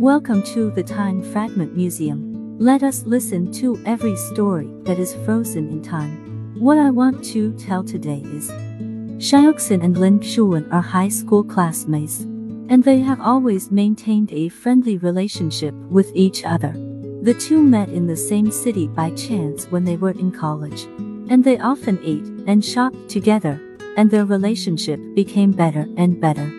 Welcome to the Time Fragment Museum. Let us listen to every story that is frozen in time. What I want to tell today is Xiaoxin and Lin Shuwen are high school classmates, and they have always maintained a friendly relationship with each other. The two met in the same city by chance when they were in college, and they often ate and shopped together, and their relationship became better and better.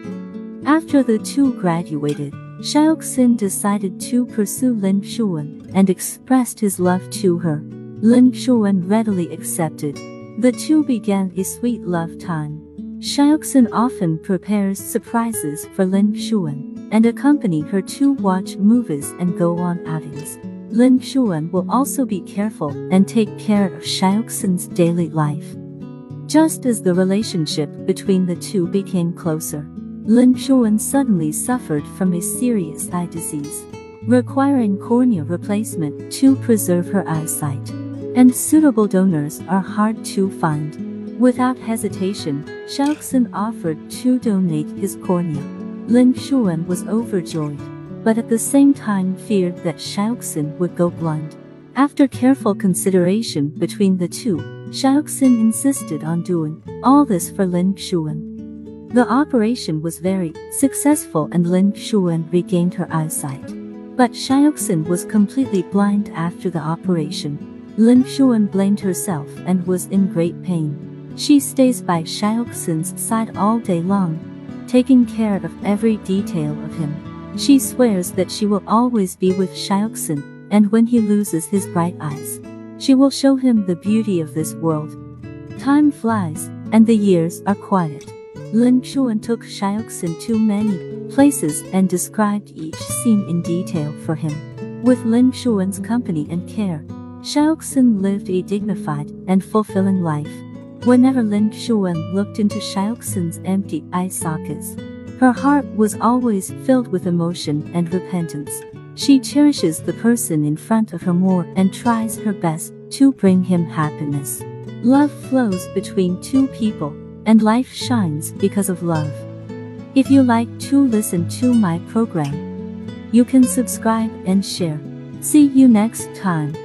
After the two graduated, Xiaoxin decided to pursue Lin Shuwen and expressed his love to her. Lin Shuwen readily accepted. The two began a sweet love time. Xiaoxin often prepares surprises for Lin Shuwen and accompany her to watch movies and go on outings. Lin Shuwen will also be careful and take care of Xiaoxin's daily life. Just as the relationship between the two became closer, Lin Shuwen suddenly suffered from a serious eye disease, requiring cornea replacement to preserve her eyesight. And suitable donors are hard to find. Without hesitation, Xiaoxin offered to donate his cornea. Lin Shuwen was overjoyed, but at the same time feared that Xiaoxin would go blind. After careful consideration between the two, Xiaoxin insisted on doing all this for Lin Shuwen. The operation was very successful and Lin Shuwen regained her eyesight. But Xiaoxin was completely blind after the operation. Lin Shuwen blamed herself and was in great pain. She stays by Xiaoxin's side all day long, taking care of every detail of him. She swears that she will always be with Xiaoxin, and when he loses his bright eyes, she will show him the beauty of this world. Time flies, and the years are quiet. Lin Shuwen took Xiaoxin to many places and described each scene in detail for him. With Lin Shuwen's company and care, Xiaoxin lived a dignified and fulfilling life. Whenever Lin Shuwen looked into Xiaoxin's empty eye sockets, her heart was always filled with emotion and repentance. She cherishes the person in front of her more and tries her best to bring him happiness. Love flows between two people and life shines because of love. If you like to listen to my program, you can subscribe and share. See you next time.